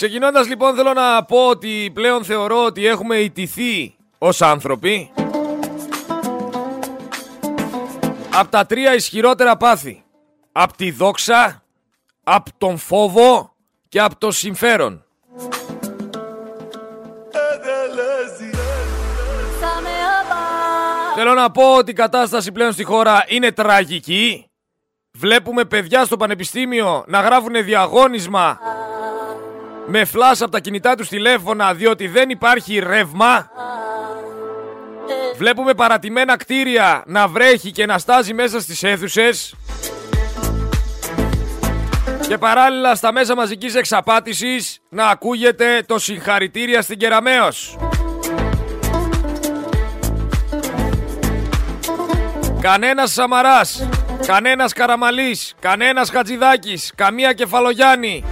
Ξεκινώντας λοιπόν θέλω να πω ότι πλέον θεωρώ ότι έχουμε ιτηθεί ως άνθρωποι από τα τρία ισχυρότερα πάθη. Απ' τη δόξα, απ' τον φόβο και απ' το συμφέρον. Θέλω να πω ότι η κατάσταση πλέον στη χώρα είναι τραγική. Βλέπουμε παιδιά στο πανεπιστήμιο να γράφουν διαγώνισμα με φλάς από τα κινητά τους τηλέφωνα διότι δεν υπάρχει ρεύμα. Βλέπουμε παρατημένα κτίρια να βρέχει και να στάζει μέσα στις αίθουσες. Και παράλληλα στα μέσα μαζικής εξαπάτησης να ακούγεται το συγχαρητήρια στην Κεραμέως. Κανένας Σαμαράς, κανένας Καραμαλής, κανένας Χατζηδάκης, καμία Κεφαλογιάννη.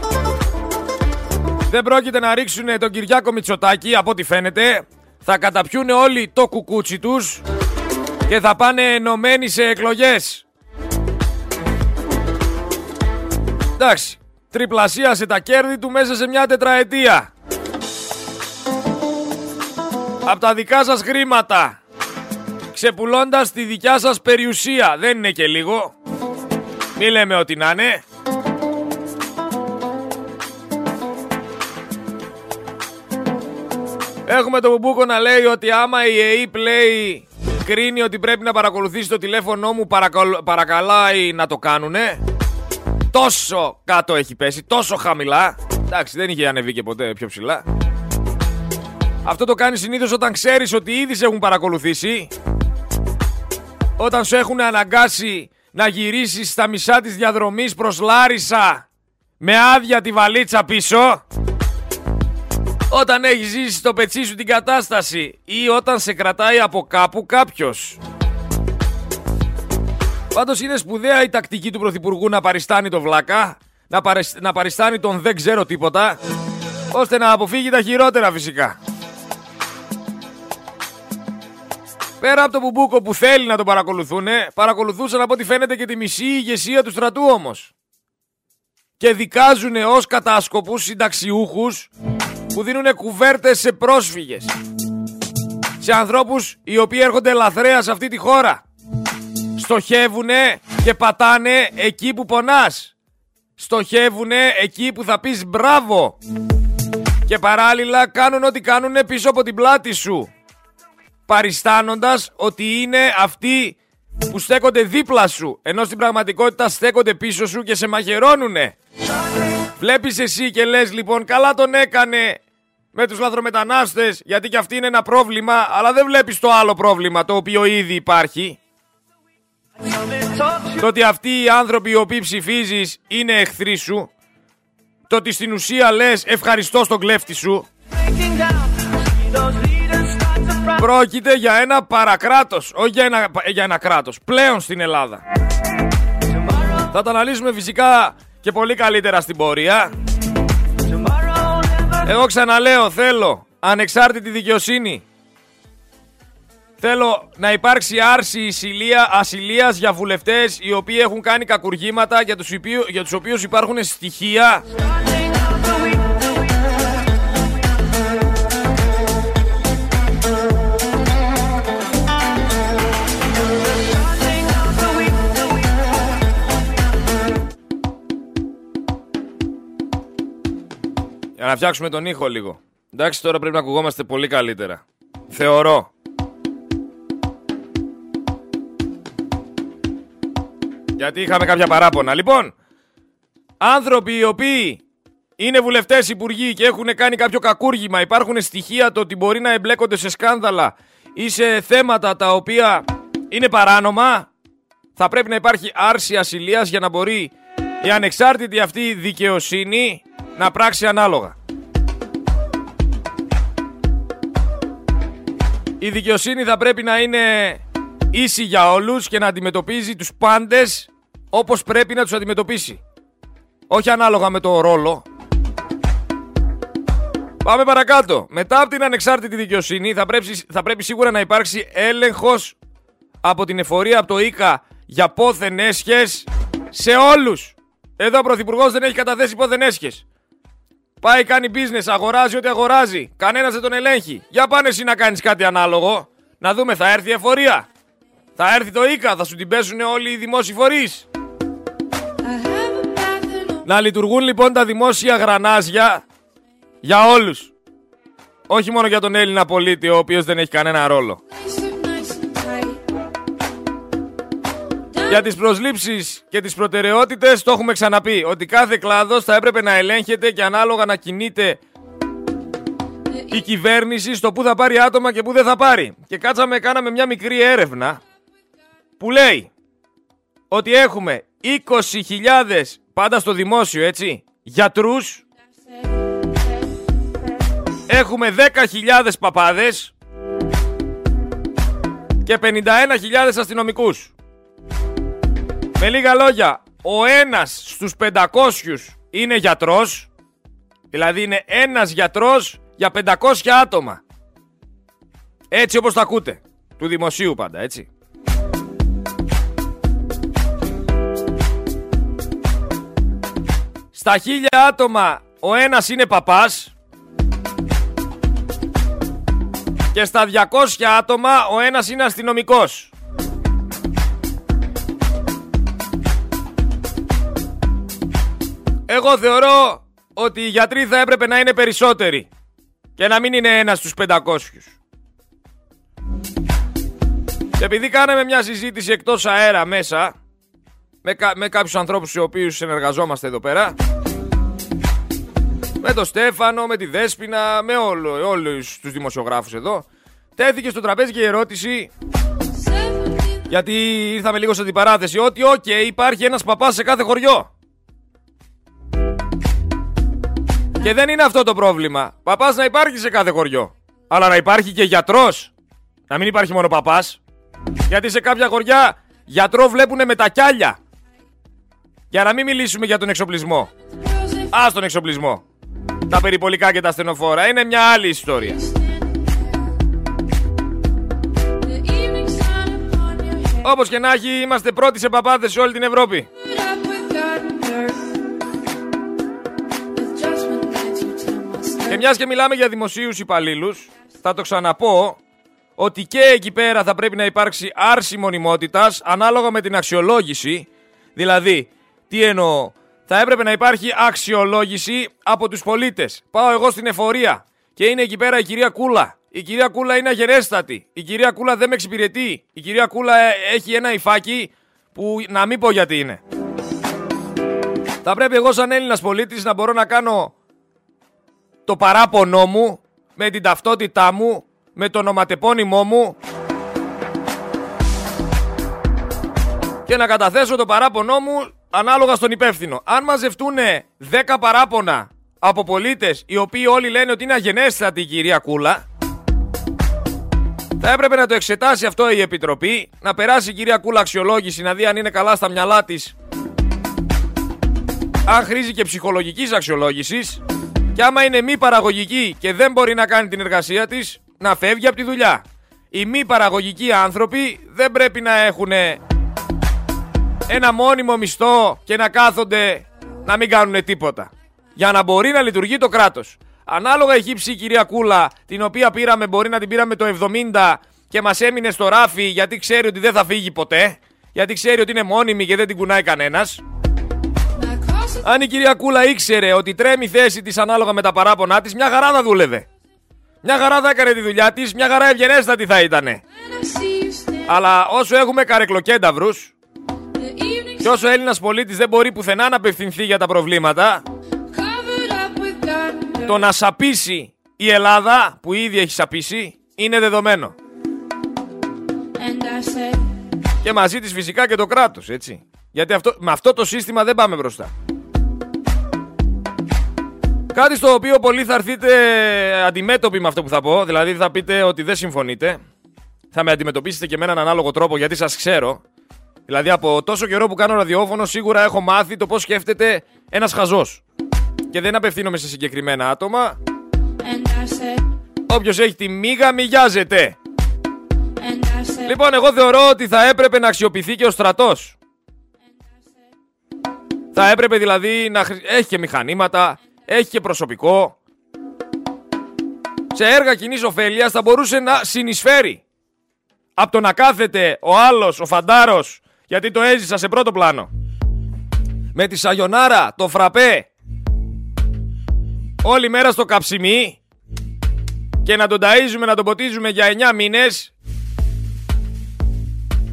Δεν πρόκειται να ρίξουν τον Κυριάκο Μητσοτάκη από ό,τι φαίνεται. Θα καταπιούν όλοι το κουκούτσι τους και θα πάνε ενωμένοι σε εκλογές. Εντάξει, τριπλασίασε τα κέρδη του μέσα σε μια τετραετία. Από τα δικά σας χρήματα. Ξεπουλώντας τη δικιά σας περιουσία. Δεν είναι και λίγο. Μη λέμε ότι να είναι. Έχουμε τον Μπουμπούκο να λέει ότι άμα η ΕΕ Play κρίνει ότι πρέπει να παρακολουθήσει το τηλέφωνο μου παρακαλάει να το κάνουνε. Τόσο κάτω έχει πέσει, τόσο χαμηλά. Εντάξει, δεν είχε ανεβεί και ποτέ πιο ψηλά. Αυτό το κάνει συνήθως όταν ξέρεις ότι ήδη σε έχουν παρακολουθήσει. Όταν σου έχουν αναγκάσει να γυρίσεις στα μισά της διαδρομής προς Λάρισα με άδεια τη βαλίτσα πίσω. Όταν έχει ζήσει στο πετσί σου την κατάσταση ή όταν σε κρατάει από κάπου κάποιος. Πάντως είναι σπουδαία η τακτική του Πρωθυπουργού να παριστάνει το βλάκα, να, να παριστάνει τον δεν ξέρω τίποτα, ώστε να αποφύγει τα χειρότερα φυσικά. Πέρα από το μπουμπούκο που θέλει να τον παρακολουθούν, παρακολουθούσαν από ό,τι φαίνεται και τη μισή ηγεσία του στρατού όμως. Και δικάζουν ως κατάσκοπους συνταξιούχους που δίνουν κουβέρτες σε πρόσφυγες. Σε ανθρώπους οι οποίοι έρχονται λαθρέα σε αυτή τη χώρα. Στοχεύουνε και πατάνε εκεί που πονάς. Στοχεύουνε εκεί που θα πεις μπράβο. Και παράλληλα κάνουν ό,τι κάνουν πίσω από την πλάτη σου. Παριστάνοντας ότι είναι αυτοί που στέκονται δίπλα σου. Ενώ στην πραγματικότητα στέκονται πίσω σου και σε μαχαιρώνουνε. Βλέπεις εσύ και λες λοιπόν καλά τον έκανε με τους λαθρομετανάστες γιατί και αυτή είναι ένα πρόβλημα αλλά δεν βλέπεις το άλλο πρόβλημα το οποίο ήδη υπάρχει. Το ότι αυτοί οι άνθρωποι οι οποίοι ψηφίζεις είναι εχθροί σου. Το ότι στην ουσία λες ευχαριστώ στον κλέφτη σου. Πρόκειται για ένα παρακράτος, όχι για ένα, για ένα κράτος, πλέον στην Ελλάδα. Θα τα αναλύσουμε φυσικά και πολύ καλύτερα στην πορεία. Εγώ ξαναλέω, θέλω ανεξάρτητη δικαιοσύνη. Θέλω να υπάρξει άρση ισηλία, ασυλίας για βουλευτές οι οποίοι έχουν κάνει κακουργήματα για τους, για τους οποίους υπάρχουν στοιχεία να φτιάξουμε τον ήχο λίγο. Εντάξει, τώρα πρέπει να ακουγόμαστε πολύ καλύτερα. Θεωρώ. Γιατί είχαμε κάποια παράπονα. Λοιπόν, άνθρωποι οι οποίοι είναι βουλευτές υπουργοί και έχουν κάνει κάποιο κακούργημα, υπάρχουν στοιχεία το ότι μπορεί να εμπλέκονται σε σκάνδαλα ή σε θέματα τα οποία είναι παράνομα, θα πρέπει να υπάρχει άρση ασυλίας για να μπορεί η ανεξάρτητη αυτή δικαιοσύνη να πράξει ανάλογα. Η δικαιοσύνη θα πρέπει να είναι ίση για όλους και να αντιμετωπίζει τους πάντες όπως πρέπει να τους αντιμετωπίσει. Όχι ανάλογα με το ρόλο. Πάμε παρακάτω. Μετά από την ανεξάρτητη δικαιοσύνη θα πρέπει, θα πρέπει σίγουρα να υπάρξει έλεγχος από την εφορία από το ΙΚΑ για πόθεν έσχες σε όλους. Εδώ ο Πρωθυπουργός δεν έχει καταθέσει πόθεν έσχες. Πάει κάνει business, αγοράζει ό,τι αγοράζει. Κανένας δεν τον ελέγχει. Για πάνε εσύ να κάνεις κάτι ανάλογο. Να δούμε, θα έρθει η εφορία. Θα έρθει το ΙΚΑ, θα σου την πέσουν όλοι οι δημόσιοι φορείς. Να λειτουργούν λοιπόν τα δημόσια γρανάζια για όλους. Όχι μόνο για τον Έλληνα πολίτη, ο οποίος δεν έχει κανένα ρόλο. Για τις προσλήψεις και τις προτεραιότητες το έχουμε ξαναπεί ότι κάθε κλάδος θα έπρεπε να ελέγχεται και ανάλογα να κινείται η κυβέρνηση στο που θα πάρει άτομα και που δεν θα πάρει. Και κάτσαμε, κάναμε μια μικρή έρευνα που λέει ότι έχουμε 20.000 πάντα στο δημόσιο έτσι γιατρούς έχουμε 10.000 παπάδες και 51.000 αστυνομικούς. Με λίγα λόγια, ο ένας στους 500 είναι γιατρός, δηλαδή είναι ένας γιατρός για 500 άτομα. Έτσι όπως το ακούτε, του δημοσίου πάντα, έτσι. Στα χίλια άτομα ο ένας είναι παπάς και στα 200 άτομα ο ένας είναι αστυνομικός. Εγώ θεωρώ ότι οι γιατροί θα έπρεπε να είναι περισσότεροι και να μην είναι ένας στους 500. Και επειδή κάναμε μια συζήτηση εκτός αέρα μέσα με, κα, με κάποιους ανθρώπους οι οποίους συνεργαζόμαστε εδώ πέρα με τον Στέφανο, με τη Δέσποινα, με όλο, όλους τους δημοσιογράφους εδώ τέθηκε στο τραπέζι και η ερώτηση γιατί ήρθαμε λίγο σε αντιπαράθεση ότι οκ υπάρχει ένας παπάς σε κάθε χωριό Και δεν είναι αυτό το πρόβλημα. Παπάς να υπάρχει σε κάθε χωριό. Αλλά να υπάρχει και γιατρός. Να μην υπάρχει μόνο παπάς. Γιατί σε κάποια χωριά γιατρό βλέπουνε με τα κιάλια. Για να μην μιλήσουμε για τον εξοπλισμό. Α τον εξοπλισμό. Τα περιπολικά και τα στενοφόρα είναι μια άλλη ιστορία. Όπως και να έχει, είμαστε πρώτοι σε παπάδες σε όλη την Ευρώπη. Και μιας και μιλάμε για δημοσίους υπαλλήλους, θα το ξαναπώ ότι και εκεί πέρα θα πρέπει να υπάρξει άρση μονιμότητας ανάλογα με την αξιολόγηση. Δηλαδή, τι εννοώ, θα έπρεπε να υπάρχει αξιολόγηση από τους πολίτες. Πάω εγώ στην εφορία και είναι εκεί πέρα η κυρία Κούλα. Η κυρία Κούλα είναι αγερέστατη. Η κυρία Κούλα δεν με εξυπηρετεί. Η κυρία Κούλα ε, έχει ένα υφάκι που να μην πω γιατί είναι. Θα πρέπει εγώ σαν Έλληνας πολίτης να μπορώ να κάνω το παράπονό μου, με την ταυτότητά μου, με το ονοματεπώνυμό μου. Και να καταθέσω το παράπονό μου ανάλογα στον υπεύθυνο. Αν μαζευτούν 10 παράπονα από πολίτες οι οποίοι όλοι λένε ότι είναι αγενέστατη η κυρία Κούλα θα έπρεπε να το εξετάσει αυτό η Επιτροπή, να περάσει η κυρία Κούλα αξιολόγηση, να δει αν είναι καλά στα μυαλά της. Αν χρήζει και ψυχολογικής αξιολόγησης και άμα είναι μη παραγωγική και δεν μπορεί να κάνει την εργασία της, να φεύγει από τη δουλειά. Οι μη παραγωγικοί άνθρωποι δεν πρέπει να έχουν ένα μόνιμο μισθό και να κάθονται να μην κάνουν τίποτα. Για να μπορεί να λειτουργεί το κράτος. Ανάλογα η χύψη η κυρία Κούλα, την οποία πήραμε, μπορεί να την πήραμε το 70 και μας έμεινε στο ράφι γιατί ξέρει ότι δεν θα φύγει ποτέ. Γιατί ξέρει ότι είναι μόνιμη και δεν την κουνάει κανένας. Αν η κυρία Κούλα ήξερε ότι τρέμει η θέση της ανάλογα με τα παράπονά της, μια χαρά θα δούλευε. Μια χαρά θα έκανε τη δουλειά της, μια χαρά ευγενέστατη θα ήταν. Αλλά όσο έχουμε καρεκλοκένταυρους, και όσο Έλληνας πολίτης δεν μπορεί πουθενά να απευθυνθεί για τα προβλήματα, το να σαπίσει η Ελλάδα, που ήδη έχει σαπίσει, είναι δεδομένο. Και μαζί της φυσικά και το κράτος, έτσι. Γιατί αυτό, με αυτό το σύστημα δεν πάμε μπροστά. Κάτι στο οποίο πολλοί θα έρθείτε αντιμέτωποι με αυτό που θα πω. Δηλαδή θα πείτε ότι δεν συμφωνείτε. Θα με αντιμετωπίσετε και με έναν ανάλογο τρόπο γιατί σας ξέρω. Δηλαδή από τόσο καιρό που κάνω ραδιόφωνο σίγουρα έχω μάθει το πώς σκέφτεται ένας χαζός. Και δεν απευθύνομαι σε συγκεκριμένα άτομα. Όποιος έχει τη μίγα μιγιάζεται. Λοιπόν, εγώ θεωρώ ότι θα έπρεπε να αξιοποιηθεί και ο στρατός. Θα έπρεπε δηλαδή να έχει και μηχανήματα, έχει και προσωπικό. Σε έργα κοινής ωφέλειας θα μπορούσε να συνεισφέρει. Από το να κάθεται ο άλλος, ο φαντάρος, γιατί το έζησα σε πρώτο πλάνο. Με τη σαγιονάρα, το φραπέ, όλη μέρα στο καψιμί και να τον ταΐζουμε, να τον ποτίζουμε για 9 μήνες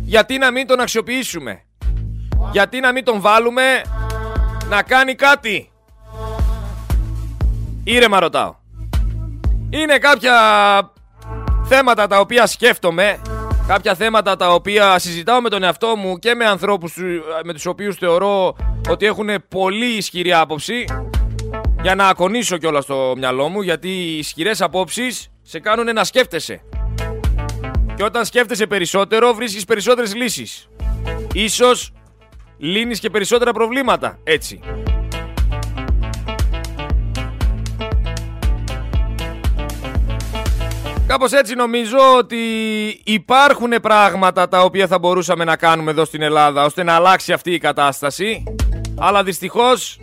γιατί να μην τον αξιοποιήσουμε γιατί να μην τον βάλουμε να κάνει κάτι ήρεμα ρωτάω είναι κάποια θέματα τα οποία σκέφτομαι κάποια θέματα τα οποία συζητάω με τον εαυτό μου και με ανθρώπους με τους οποίους θεωρώ ότι έχουν πολύ ισχυρή άποψη για να ακονίσω κιόλας στο μυαλό μου γιατί οι ισχυρές απόψεις σε κάνουν να σκέφτεσαι. Και όταν σκέφτεσαι περισσότερο, βρίσκεις περισσότερες λύσεις. Ίσως λύνεις και περισσότερα προβλήματα. Έτσι. Κάπως έτσι νομίζω ότι υπάρχουν πράγματα τα οποία θα μπορούσαμε να κάνουμε εδώ στην Ελλάδα ώστε να αλλάξει αυτή η κατάσταση. Αλλά δυστυχώς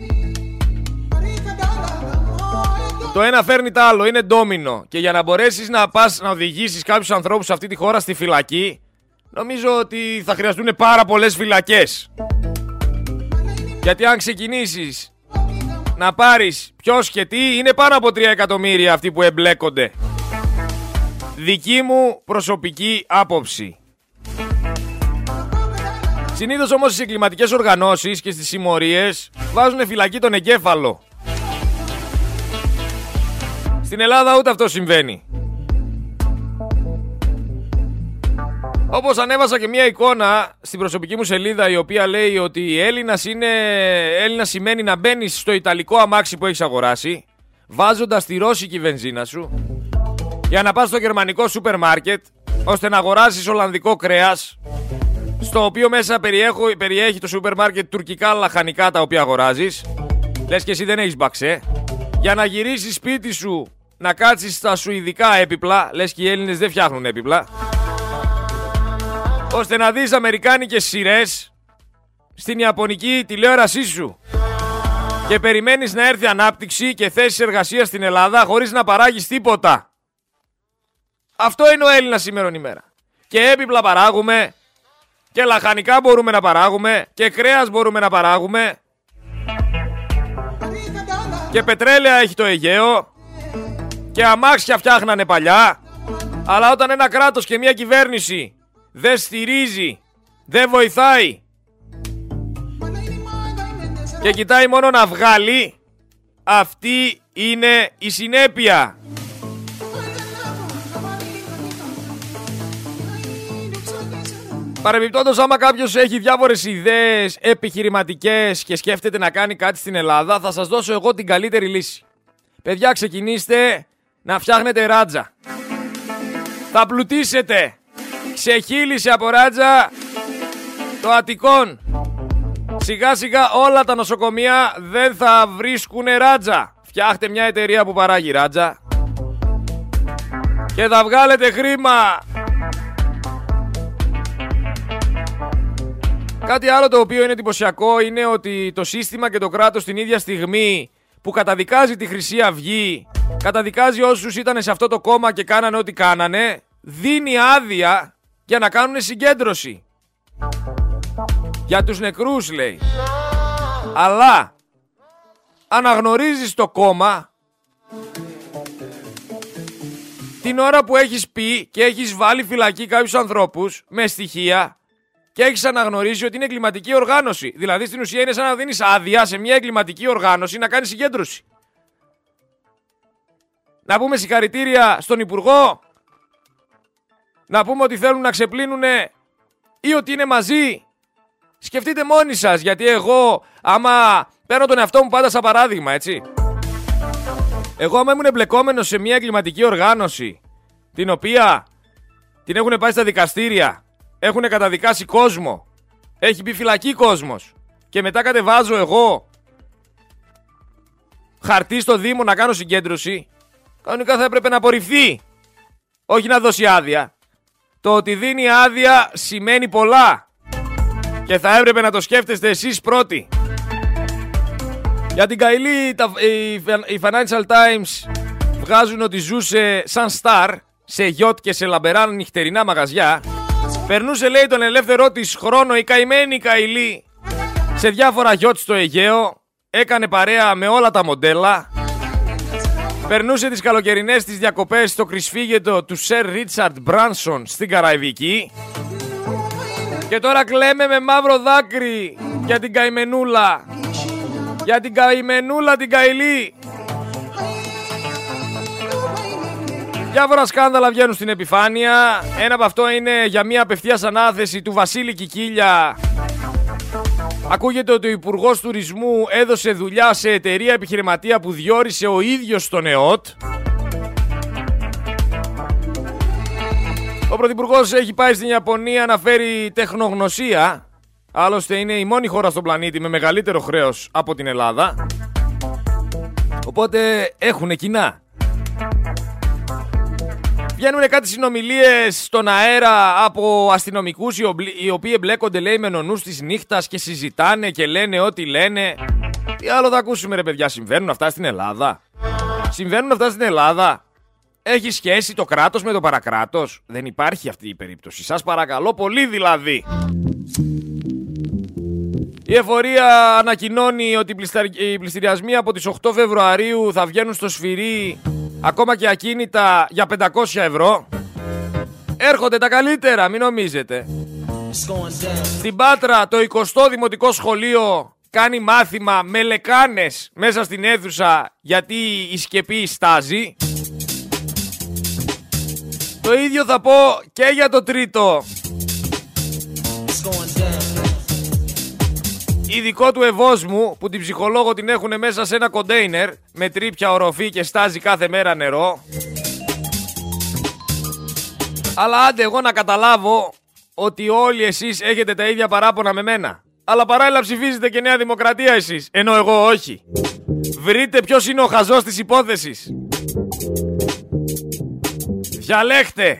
το ένα φέρνει το άλλο, είναι ντόμινο. Και για να μπορέσεις να πας να οδηγήσεις κάποιους ανθρώπους σε αυτή τη χώρα στη φυλακή, νομίζω ότι θα χρειαστούν πάρα πολλές φυλακές. Γιατί αν ξεκινήσεις να πάρεις ποιο και τι, είναι πάνω από 3 εκατομμύρια αυτοί που εμπλέκονται. Δική μου προσωπική άποψη. Συνήθως όμως στις εγκληματικές οργανώσεις και στις συμμορίες βάζουν φυλακή τον εγκέφαλο. Στην Ελλάδα ούτε αυτό συμβαίνει. Όπως ανέβασα και μια εικόνα στην προσωπική μου σελίδα η οποία λέει ότι Έλληνας, είναι... Έλληνας σημαίνει να μπαίνεις στο ιταλικό αμάξι που έχεις αγοράσει βάζοντας τη ρώσικη βενζίνα σου για να πας στο γερμανικό σούπερ μάρκετ ώστε να αγοράσεις ολλανδικό κρέας στο οποίο μέσα περιέχει το σούπερ μάρκετ τουρκικά λαχανικά τα οποία αγοράζεις. Λες και εσύ δεν έχεις μπαξέ. Για να γυρίσεις σπίτι σου να κάτσεις στα σουηδικά έπιπλα, λες και οι Έλληνες δεν φτιάχνουν έπιπλα, ώστε να δεις αμερικάνικες σειρές στην ιαπωνική τηλεόρασή σου. Και περιμένεις να έρθει ανάπτυξη και θέσεις εργασίας στην Ελλάδα χωρίς να παράγεις τίποτα. Αυτό είναι ο Έλληνας σήμερα ημέρα. Και έπιπλα παράγουμε και λαχανικά μπορούμε να παράγουμε και κρέας μπορούμε να παράγουμε και πετρέλαια έχει το Αιγαίο και αμάξια φτιάχνανε παλιά. Αλλά όταν ένα κράτος και μια κυβέρνηση δεν στηρίζει, δεν βοηθάει και κοιτάει μόνο να βγάλει, αυτή είναι η συνέπεια. Παρεμπιπτόντως άμα κάποιος έχει διάφορες ιδέες επιχειρηματικές και σκέφτεται να κάνει κάτι στην Ελλάδα θα σας δώσω εγώ την καλύτερη λύση. Παιδιά ξεκινήστε να φτιάχνετε ράτζα. Θα πλουτίσετε. Ξεχύλισε από ράτζα το Αττικόν. Σιγά σιγά όλα τα νοσοκομεία δεν θα βρίσκουν ράτζα. Φτιάχτε μια εταιρεία που παράγει ράτζα. Και θα βγάλετε χρήμα. Κάτι άλλο το οποίο είναι εντυπωσιακό είναι ότι το σύστημα και το κράτος την ίδια στιγμή που καταδικάζει τη Χρυσή Αυγή καταδικάζει όσους ήταν σε αυτό το κόμμα και κάνανε ό,τι κάνανε, δίνει άδεια για να κάνουν συγκέντρωση. Για τους νεκρούς λέει. Αλλά αναγνωρίζεις το κόμμα την ώρα που έχεις πει και έχεις βάλει φυλακή κάποιους ανθρώπους με στοιχεία και έχεις αναγνωρίσει ότι είναι εγκληματική οργάνωση. Δηλαδή στην ουσία είναι σαν να δίνεις άδεια σε μια εγκληματική οργάνωση να κάνει συγκέντρωση. Να πούμε συγχαρητήρια στον Υπουργό. Να πούμε ότι θέλουν να ξεπλύνουν ή ότι είναι μαζί. Σκεφτείτε μόνοι σας, γιατί εγώ άμα παίρνω τον εαυτό μου πάντα σαν παράδειγμα, έτσι. Εγώ άμα ήμουν εμπλεκόμενος σε μια εγκληματική οργάνωση, την οποία την έχουν πάει στα δικαστήρια, έχουν καταδικάσει κόσμο, έχει μπει φυλακή κόσμος και μετά κατεβάζω εγώ χαρτί στο Δήμο να κάνω συγκέντρωση, κανονικά θα έπρεπε να απορριφθεί. Όχι να δώσει άδεια. Το ότι δίνει άδεια σημαίνει πολλά. Και θα έπρεπε να το σκέφτεστε εσείς πρώτοι. Για την Καηλή οι Financial Times βγάζουν ότι ζούσε σαν στάρ σε γιότ και σε λαμπεράν νυχτερινά μαγαζιά. Περνούσε λέει τον ελεύθερό της χρόνο η καημένη Καηλή σε διάφορα γιότ στο Αιγαίο. Έκανε παρέα με όλα τα μοντέλα. Περνούσε τις καλοκαιρινές της διακοπές στο κρυσφύγετο του Σερ Ρίτσαρντ Μπράνσον στην Καραϊβική. Και τώρα κλαίμε με μαύρο δάκρυ για την καημενούλα. Για την καημενούλα την καηλή. Διάφορα σκάνδαλα βγαίνουν στην επιφάνεια. Ένα από αυτό είναι για μια απευθείας ανάθεση του Βασίλη Κικίλια. Ακούγεται ότι ο Υπουργός Τουρισμού έδωσε δουλειά σε εταιρεία επιχειρηματία που διόρισε ο ίδιος τον ΕΟΤ. Ο Πρωθυπουργός έχει πάει στην Ιαπωνία να φέρει τεχνογνωσία. Άλλωστε είναι η μόνη χώρα στον πλανήτη με μεγαλύτερο χρέος από την Ελλάδα. Οπότε έχουν κοινά. Βγαίνουν κάτι συνομιλίες στον αέρα από αστυνομικούς οι οποίοι εμπλέκονται, λέει, με νονούς της νύχτας και συζητάνε και λένε ό,τι λένε. Τι άλλο θα ακούσουμε, ρε παιδιά, συμβαίνουν αυτά στην Ελλάδα; Συμβαίνουν αυτά στην Ελλάδα; Έχει σχέση το κράτος με το παρακράτος; Δεν υπάρχει αυτή η περίπτωση. Σας παρακαλώ πολύ δηλαδή. Η εφορία ανακοινώνει ότι οι πληστηριασμοί από τις 8 Φεβρουαρίου θα βγαίνουν στο σφυρί ακόμα και ακίνητα για 500 ευρώ. Έρχονται τα καλύτερα, μην νομίζετε. Στην Πάτρα το 20ο Δημοτικό Σχολείο κάνει μάθημα με λεκάνες μέσα στην αίθουσα γιατί η σκεπή στάζει. Το ίδιο θα πω και για το τρίτο. Ειδικό του ευόσμου που την ψυχολόγο την έχουν μέσα σε ένα κοντέινερ με τρίπια οροφή και στάζει κάθε μέρα νερό. Αλλά άντε εγώ να καταλάβω ότι όλοι εσείς έχετε τα ίδια παράπονα με μένα. Αλλά παράλληλα ψηφίζετε και Νέα Δημοκρατία εσείς, ενώ εγώ όχι. Βρείτε ποιος είναι ο χαζός της υπόθεσης. Διαλέχτε.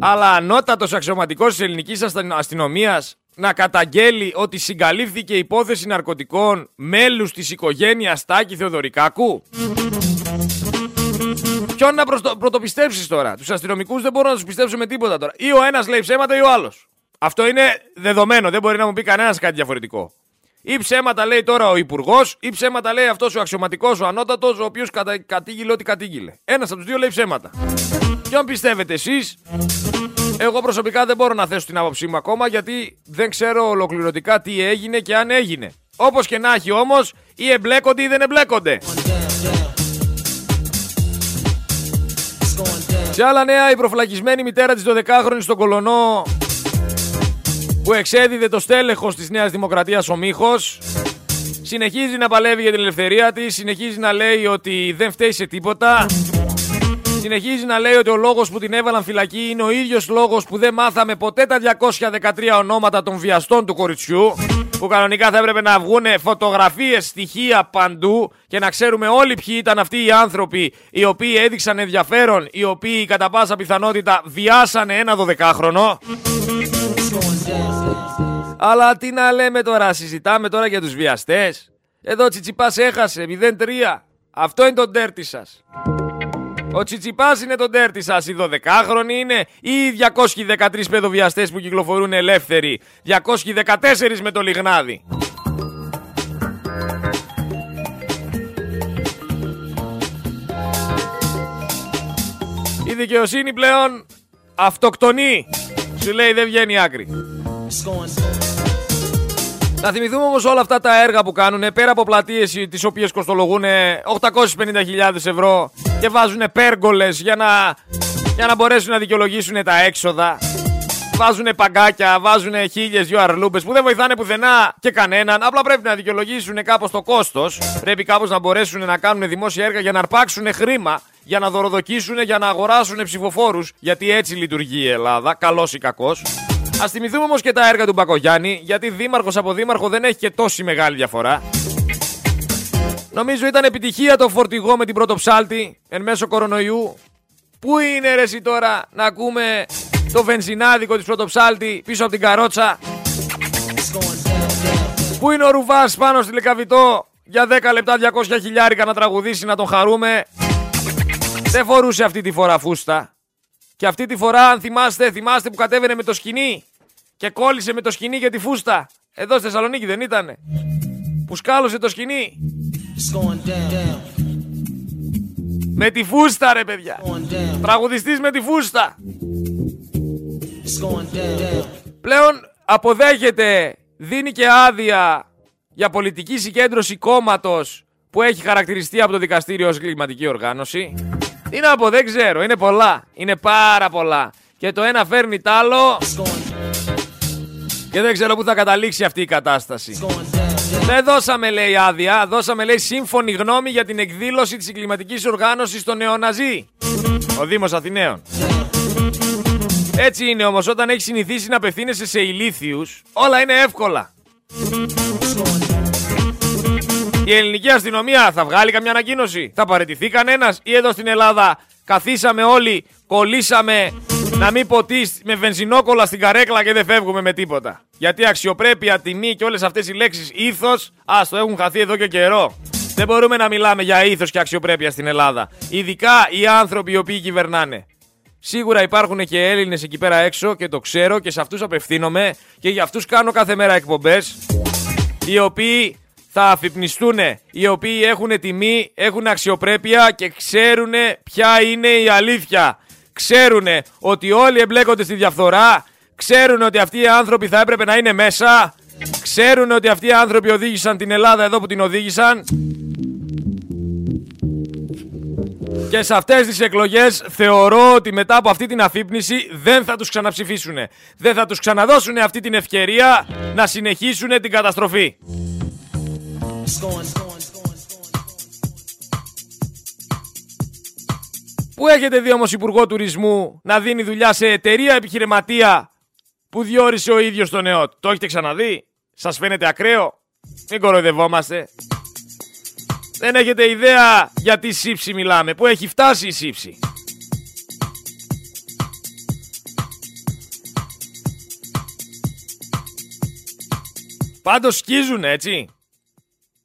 Αλλά ανώτατος αξιωματικός της ελληνικής αστυνομίας να καταγγέλει ότι συγκαλύφθηκε υπόθεση ναρκωτικών μέλους της οικογένειας Τάκη Θεοδωρικάκου. Ποιον να προστο... πρωτοπιστέψεις τώρα; Τους αστυνομικούς δεν μπορώ να τους πιστέψω με τίποτα τώρα. Ή ο ένας λέει ψέματα ή ο άλλος. Αυτό είναι δεδομένο. Δεν μπορεί να μου πει κανένας κάτι διαφορετικό. Ή ψέματα λέει τώρα ο υπουργός, ή ψέματα λέει αυτός ο αξιωματικός, ο ανώτατος, ο οποίος κατα... κατήγγειλε ό,τι κατήγγειλε. Ένας από τους δύο λέει ψέματα. Ποιον πιστεύετε εσείς, εγώ προσωπικά δεν μπορώ να θέσω την άποψή μου ακόμα γιατί δεν ξέρω ολοκληρωτικά τι έγινε και αν έγινε. Όπως και να έχει όμως, ή εμπλέκονται ή δεν εμπλέκονται. Σε άλλα νέα, η προφυλακισμένη μητέρα της 12χρονης στον Κολονό που εξέδιδε το στέλεχος της Νέας Δημοκρατίας ο Μίχος συνεχίζει να παλεύει για την ελευθερία της, συνεχίζει να λέει ότι δεν φταίει σε τίποτα Συνεχίζει να λέει ότι ο λόγος που την έβαλαν φυλακή είναι ο ίδιος λόγος που δεν μάθαμε ποτέ τα 213 ονόματα των βιαστών του κοριτσιού που κανονικά θα έπρεπε να βγουν φωτογραφίες, στοιχεία παντού και να ξέρουμε όλοι ποιοι ήταν αυτοί οι άνθρωποι οι οποίοι έδειξαν ενδιαφέρον, οι οποίοι κατά πάσα πιθανότητα βιάσανε ένα 12χρονο. Αλλά τι να λέμε τώρα, συζητάμε τώρα για τους βιαστές. Εδώ Τσιτσιπάς έχασε 0-3. Αυτό είναι το ντέρτι σας. Ο Τσιτσιπάς είναι τον τέρτη σας. Οι 12χρονοι είναι ή οι 213 παιδοβιαστές που κυκλοφορούν ελεύθεροι. 214 με το λιγνάδι. Η δικαιοσύνη πλέον αυτοκτονεί. Σου λέει δεν βγαίνει άκρη. Να θυμηθούμε όμως όλα αυτά τα έργα που κάνουν πέρα από πλατείες τις οποίες κοστολογούν 850.000 ευρώ και βάζουν πέργολες για να, για να μπορέσουν να δικαιολογήσουν τα έξοδα. Βάζουν παγκάκια, βάζουν χίλιες δυο αρλούμπες που δεν βοηθάνε πουθενά και κανέναν. Απλά πρέπει να δικαιολογήσουν κάπως το κόστος. Πρέπει κάπως να μπορέσουν να κάνουν δημόσια έργα για να αρπάξουν χρήμα, για να δωροδοκίσουν, για να αγοράσουν ψηφοφόρους. Γιατί έτσι λειτουργεί η Ελλάδα, καλός ή κακός. Α θυμηθούμε όμως και τα έργα του Μπακογιάννη, γιατί δήμαρχος από δήμαρχο δεν έχει και τόση μεγάλη διαφορά. Νομίζω ήταν επιτυχία το φορτηγό με την πρώτο ψάλτη εν μέσω κορονοϊού. Πού είναι ρε εσύ τώρα να ακούμε το βενζινάδικο της πρωτοψάλτη πίσω από την καρότσα; Πού είναι ο Ρουβάς πάνω στη Λεκαβητό για 10 λεπτά 200 χιλιάρικα να τραγουδήσει να τον χαρούμε; Δεν φορούσε αυτή τη φορά φούστα. Και αυτή τη φορά, αν θυμάστε, θυμάστε που κατέβαινε με το σκηνή και κόλλησε με το σκηνή για τη φούστα. Εδώ στη Θεσσαλονίκη δεν ήτανε. Που σκάλωσε το σκηνή. Με τη φούστα ρε παιδιά. Τραγουδιστής με τη φούστα. Πλέον αποδέχεται, δίνει και άδεια για πολιτική συγκέντρωση κόμματος που έχει χαρακτηριστεί από το δικαστήριο ως κλιματική οργάνωση. Τι να πω, δεν ξέρω. Είναι πολλά. Είναι πάρα πολλά. Και το ένα φέρνει τ' άλλο. Και δεν ξέρω πού θα καταλήξει αυτή η κατάσταση. Δεν δώσαμε λέει άδεια, δώσαμε λέει σύμφωνη γνώμη για την εκδήλωση της εγκληματικής οργάνωσης των νεοναζί. Ο Δήμος Αθηναίων. Έτσι είναι όμως όταν έχεις συνηθίσει να απευθύνεσαι σε ηλίθιους, όλα είναι εύκολα. Η ελληνική αστυνομία θα βγάλει καμιά ανακοίνωση, θα παραιτηθεί κανένας; Ή εδώ στην Ελλάδα καθίσαμε όλοι, κολλήσαμε να μην ποτίσεις με βενζινόκολα στην καρέκλα και δεν φεύγουμε με τίποτα. Γιατί αξιοπρέπεια, τιμή και όλες αυτές οι λέξεις ήθος, ας το έχουν χαθεί εδώ και καιρό. Δεν μπορούμε να μιλάμε για ήθος και αξιοπρέπεια στην Ελλάδα. Ειδικά οι άνθρωποι οι οποίοι κυβερνάνε. Σίγουρα υπάρχουν και Έλληνες εκεί πέρα έξω και το ξέρω και σε αυτούς απευθύνομαι και για αυτούς κάνω κάθε μέρα εκπομπές. Οι οποίοι θα αφυπνιστούν, οι οποίοι έχουν τιμή, έχουν αξιοπρέπεια και ξέρουν ποια είναι η αλήθεια. Ξέρουν ότι όλοι εμπλέκονται στη διαφθορά, ξέρουν ότι αυτοί οι άνθρωποι θα έπρεπε να είναι μέσα, ξέρουν ότι αυτοί οι άνθρωποι οδήγησαν την Ελλάδα εδώ που την οδήγησαν; Και σε αυτές τις εκλογές θεωρώ ότι μετά από αυτή την αφύπνιση δεν θα τους ξαναψηφίσουν. Δεν θα τους ξαναδώσουν αυτή την ευκαιρία να συνεχίσουν την καταστροφή. Πού έχετε δει όμως Υπουργό Τουρισμού να δίνει δουλειά σε εταιρεία επιχειρηματία που διόρισε ο ίδιος τον ΕΟΤ; Το έχετε ξαναδεί; Σας φαίνεται ακραίο; Μην κοροϊδευόμαστε. Δεν έχετε ιδέα για τι σύψη μιλάμε. Πού έχει φτάσει η σύψη; Πάντως σκίζουν έτσι.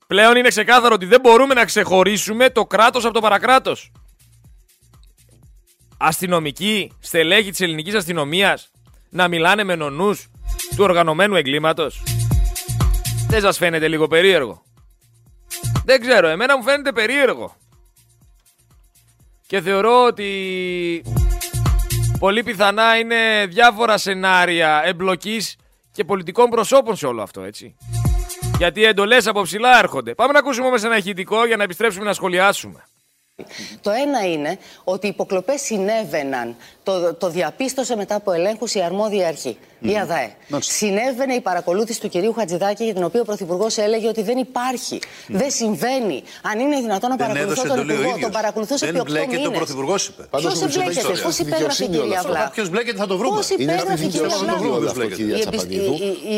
Πλέον είναι ξεκάθαρο ότι δεν μπορούμε να ξεχωρίσουμε το κράτος από το παρακράτος. Αστυνομικοί, στελέχοι της ελληνικής αστυνομίας να μιλάνε με νονούς του οργανωμένου εγκλήματος. Δεν σας φαίνεται λίγο περίεργο; Δεν ξέρω, εμένα μου φαίνεται περίεργο. Και θεωρώ ότι πολύ πιθανά είναι διάφορα σενάρια εμπλοκής και πολιτικών προσώπων σε όλο αυτό, έτσι. Γιατί εντολές από ψηλά έρχονται. Πάμε να ακούσουμε όμως ένα ηχητικό για να επιστρέψουμε να σχολιάσουμε. Το ένα είναι ότι οι υποκλοπές συνέβαιναν, το, το διαπίστωσε μετά από ελέγχους η αρμόδια αρχή, η ΑΔΑΕ. Συνέβαινε η παρακολούθηση του κυρίου Χατζηδάκη για την οποία ο Πρωθυπουργό έλεγε ότι δεν υπάρχει, δεν συμβαίνει. Αν είναι δυνατόν να παρακολουθώ τον Υπουργό, τον παρακολουθούσε επί 8 μήνες. Δεν μπλέκεται ο Πρωθυπουργός είπε. Ποιος εμπλέκεται, πώς υπέγραφε η κυρία Βλά. Ποιος μπλέκεται θα το βρούμε. Πώς υπέγραφε η κυρία Βλά.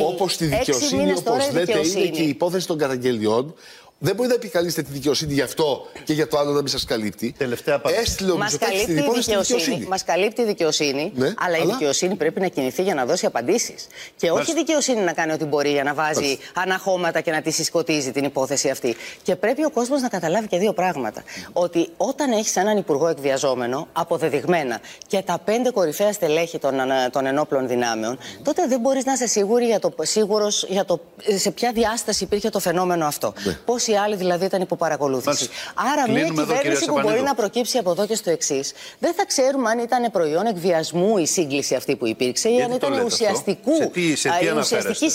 Όπως τη δικαιοσύνη, όπως λέτε, είναι και η υπόθεση των καταγγελιών δεν μπορεί να επικαλείστε τη δικαιοσύνη γι' αυτό και για το άλλο να μην σας καλύπτει. Τελευταία παράδειγμα. Έστειλε ο Μητσοτάκη την υπόθεση δικαιοσύνη. Μας καλύπτει η δικαιοσύνη, ναι, αλλά, η δικαιοσύνη πρέπει να κινηθεί για να δώσει απαντήσεις. Και όχι η δικαιοσύνη να κάνει ό,τι μπορεί για να βάζει αναχώματα και να τη συσκοτίζει την υπόθεση αυτή. Και πρέπει ο κόσμος να καταλάβει και δύο πράγματα. Ότι όταν έχεις έναν υπουργό εκβιαζόμενο, αποδεδειγμένα, και τα πέντε κορυφαία στελέχη των, των ενόπλων δυνάμεων, τότε δεν μπορείς να είσαι σίγουρη για το, σίγουρος για το, σε ποια διάσταση υπήρχε το φαινόμενο αυτό. Ναι οι άλλοι δηλαδή ήταν υπό παρακολούθηση. Άρα, μια κυβέρνηση που μπορεί να προκύψει από εδώ και στο εξής, δεν θα ξέρουμε αν ήταν προϊόν εκβιασμού η σύγκληση αυτή που υπήρξε ή αν ήταν ουσιαστικού, σε τι, σε τι ουσιαστική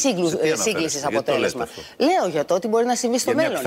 σύγκληση αποτέλεσμα. Λέω για το ότι μπορεί να συμβεί στο μέλλον.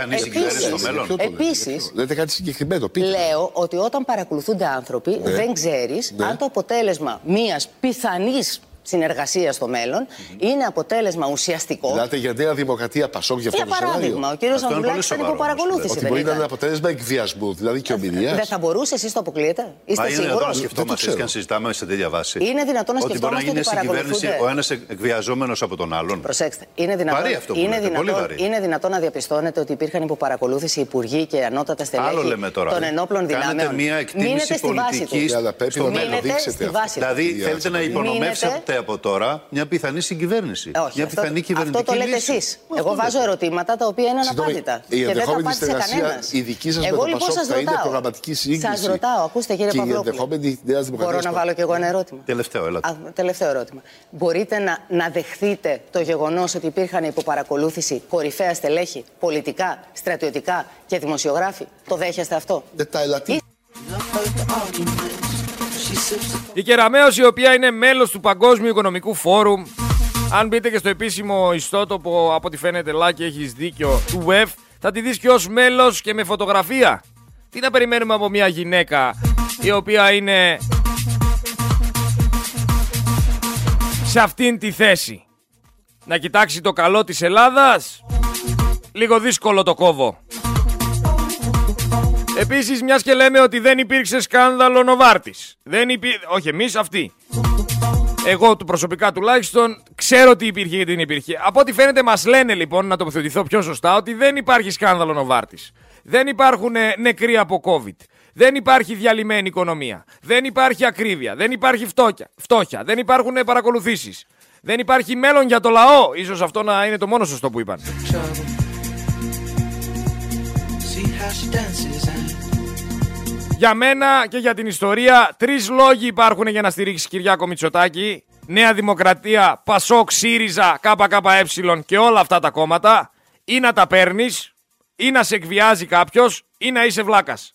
Επίση, λέτε κάτι συγκεκριμένο. Λέω ότι όταν παρακολουθούνται άνθρωποι, ναι. δεν ξέρεις ναι. αν το αποτέλεσμα μιας πιθανής συνεργασία στο μέλλον είναι αποτέλεσμα ουσιαστικό. Μιλάτε για νέα δημοκρατία Πασόκ για αυτό Για παράδειγμα, ο κύριος Ανδουλάκη ήταν υπό παρακολούθηση. Ότι μπορεί να είναι αποτέλεσμα εκβιασμού, δηλαδή και ομιλίας. Δεν θα μπορούσε, εσείς το αποκλείετε. Είστε σίγουροι. Είναι δυνατόν να σκεφτόμαστε και να συζητάμε σε τέτοια βάση. Είναι δυνατόν να σκεφτόμαστε ότι κυβέρνηση ο ένας εκβιαζόμενος από τον άλλον. Προσέξτε. Είναι δυνατόν, είναι, δυνατόν, είναι δυνατόν να διαπιστώνετε ότι υπήρχαν υπό παρακολούθηση υπουργοί και ανώτατα στελέχη των ενόπλων δυνάμεων. Κάνετε μια εκτίμηση πολιτικής στη βάση Δηλαδή θέλετε να υπονομεύσετε Εξαρτάται από τώρα μια πιθανή συγκυβέρνηση. Ε, όχι, μια αυτό, πιθανή κυβερνητική Αυτό το λέτε εσείς. Εγώ βάζω ερωτήματα τα οποία είναι αναπάντητα. Η ενδεχόμενη συνεργασία, η δική σας με το λοιπόν Πασόκ θα είναι προγραμματική σύγκριση. Σας ρωτάω, ακούστε κύριε Παπαδόπουλο. Μπορώ να βάλω κι εγώ ένα ερώτημα; Τελευταίο, έλατε. τελευταίο ερώτημα. Μπορείτε να, να δεχθείτε το γεγονός ότι υπήρχαν υποπαρακολούθηση κορυφαία στελέχη, πολιτικά, στρατιωτικά και δημοσιογράφοι; Το δέχεστε αυτό; Η Κεραμέως η οποία είναι μέλος του Παγκόσμιου Οικονομικού Φόρουμ αν μπείτε και στο επίσημο ιστότοπο από ό,τι φαίνεται Λάκη έχεις δίκιο του WEF θα τη δεις και ως μέλος και με φωτογραφία. Τι να περιμένουμε από μια γυναίκα η οποία είναι σε αυτήν τη θέση. Να κοιτάξει το καλό της Ελλάδας. Λίγο δύσκολο το κόβω. Επίσης, μιας και λέμε ότι δεν υπήρξε σκάνδαλο Νοβάρτης. Δεν υπή... Όχι εμείς, αυτοί. Εγώ του προσωπικά τουλάχιστον ξέρω ότι υπήρχε και δεν υπήρχε. Από ό,τι φαίνεται μας λένε λοιπόν, να τοποθετηθώ πιο σωστά, ότι δεν υπάρχει σκάνδαλο Νοβάρτης. Δεν υπάρχουν νεκροί από COVID. Δεν υπάρχει διαλυμένη οικονομία. Δεν υπάρχει ακρίβεια. Δεν υπάρχει φτώχεια. φτώχεια. Δεν υπάρχουν παρακολουθήσεις. Δεν υπάρχει μέλλον για το λαό. Ίσως αυτό να είναι το μόνο σωστό που είπαν. Για μένα και για την ιστορία, τρεις λόγοι υπάρχουν για να στηρίξεις Κυριάκο Μητσοτάκη. Νέα Δημοκρατία, Πασόκ, ΣΥΡΙΖΑ, ΚΚΕ και όλα αυτά τα κόμματα. Ή να τα παίρνεις, ή να σε εκβιάζει κάποιος, ή να είσαι βλάκας.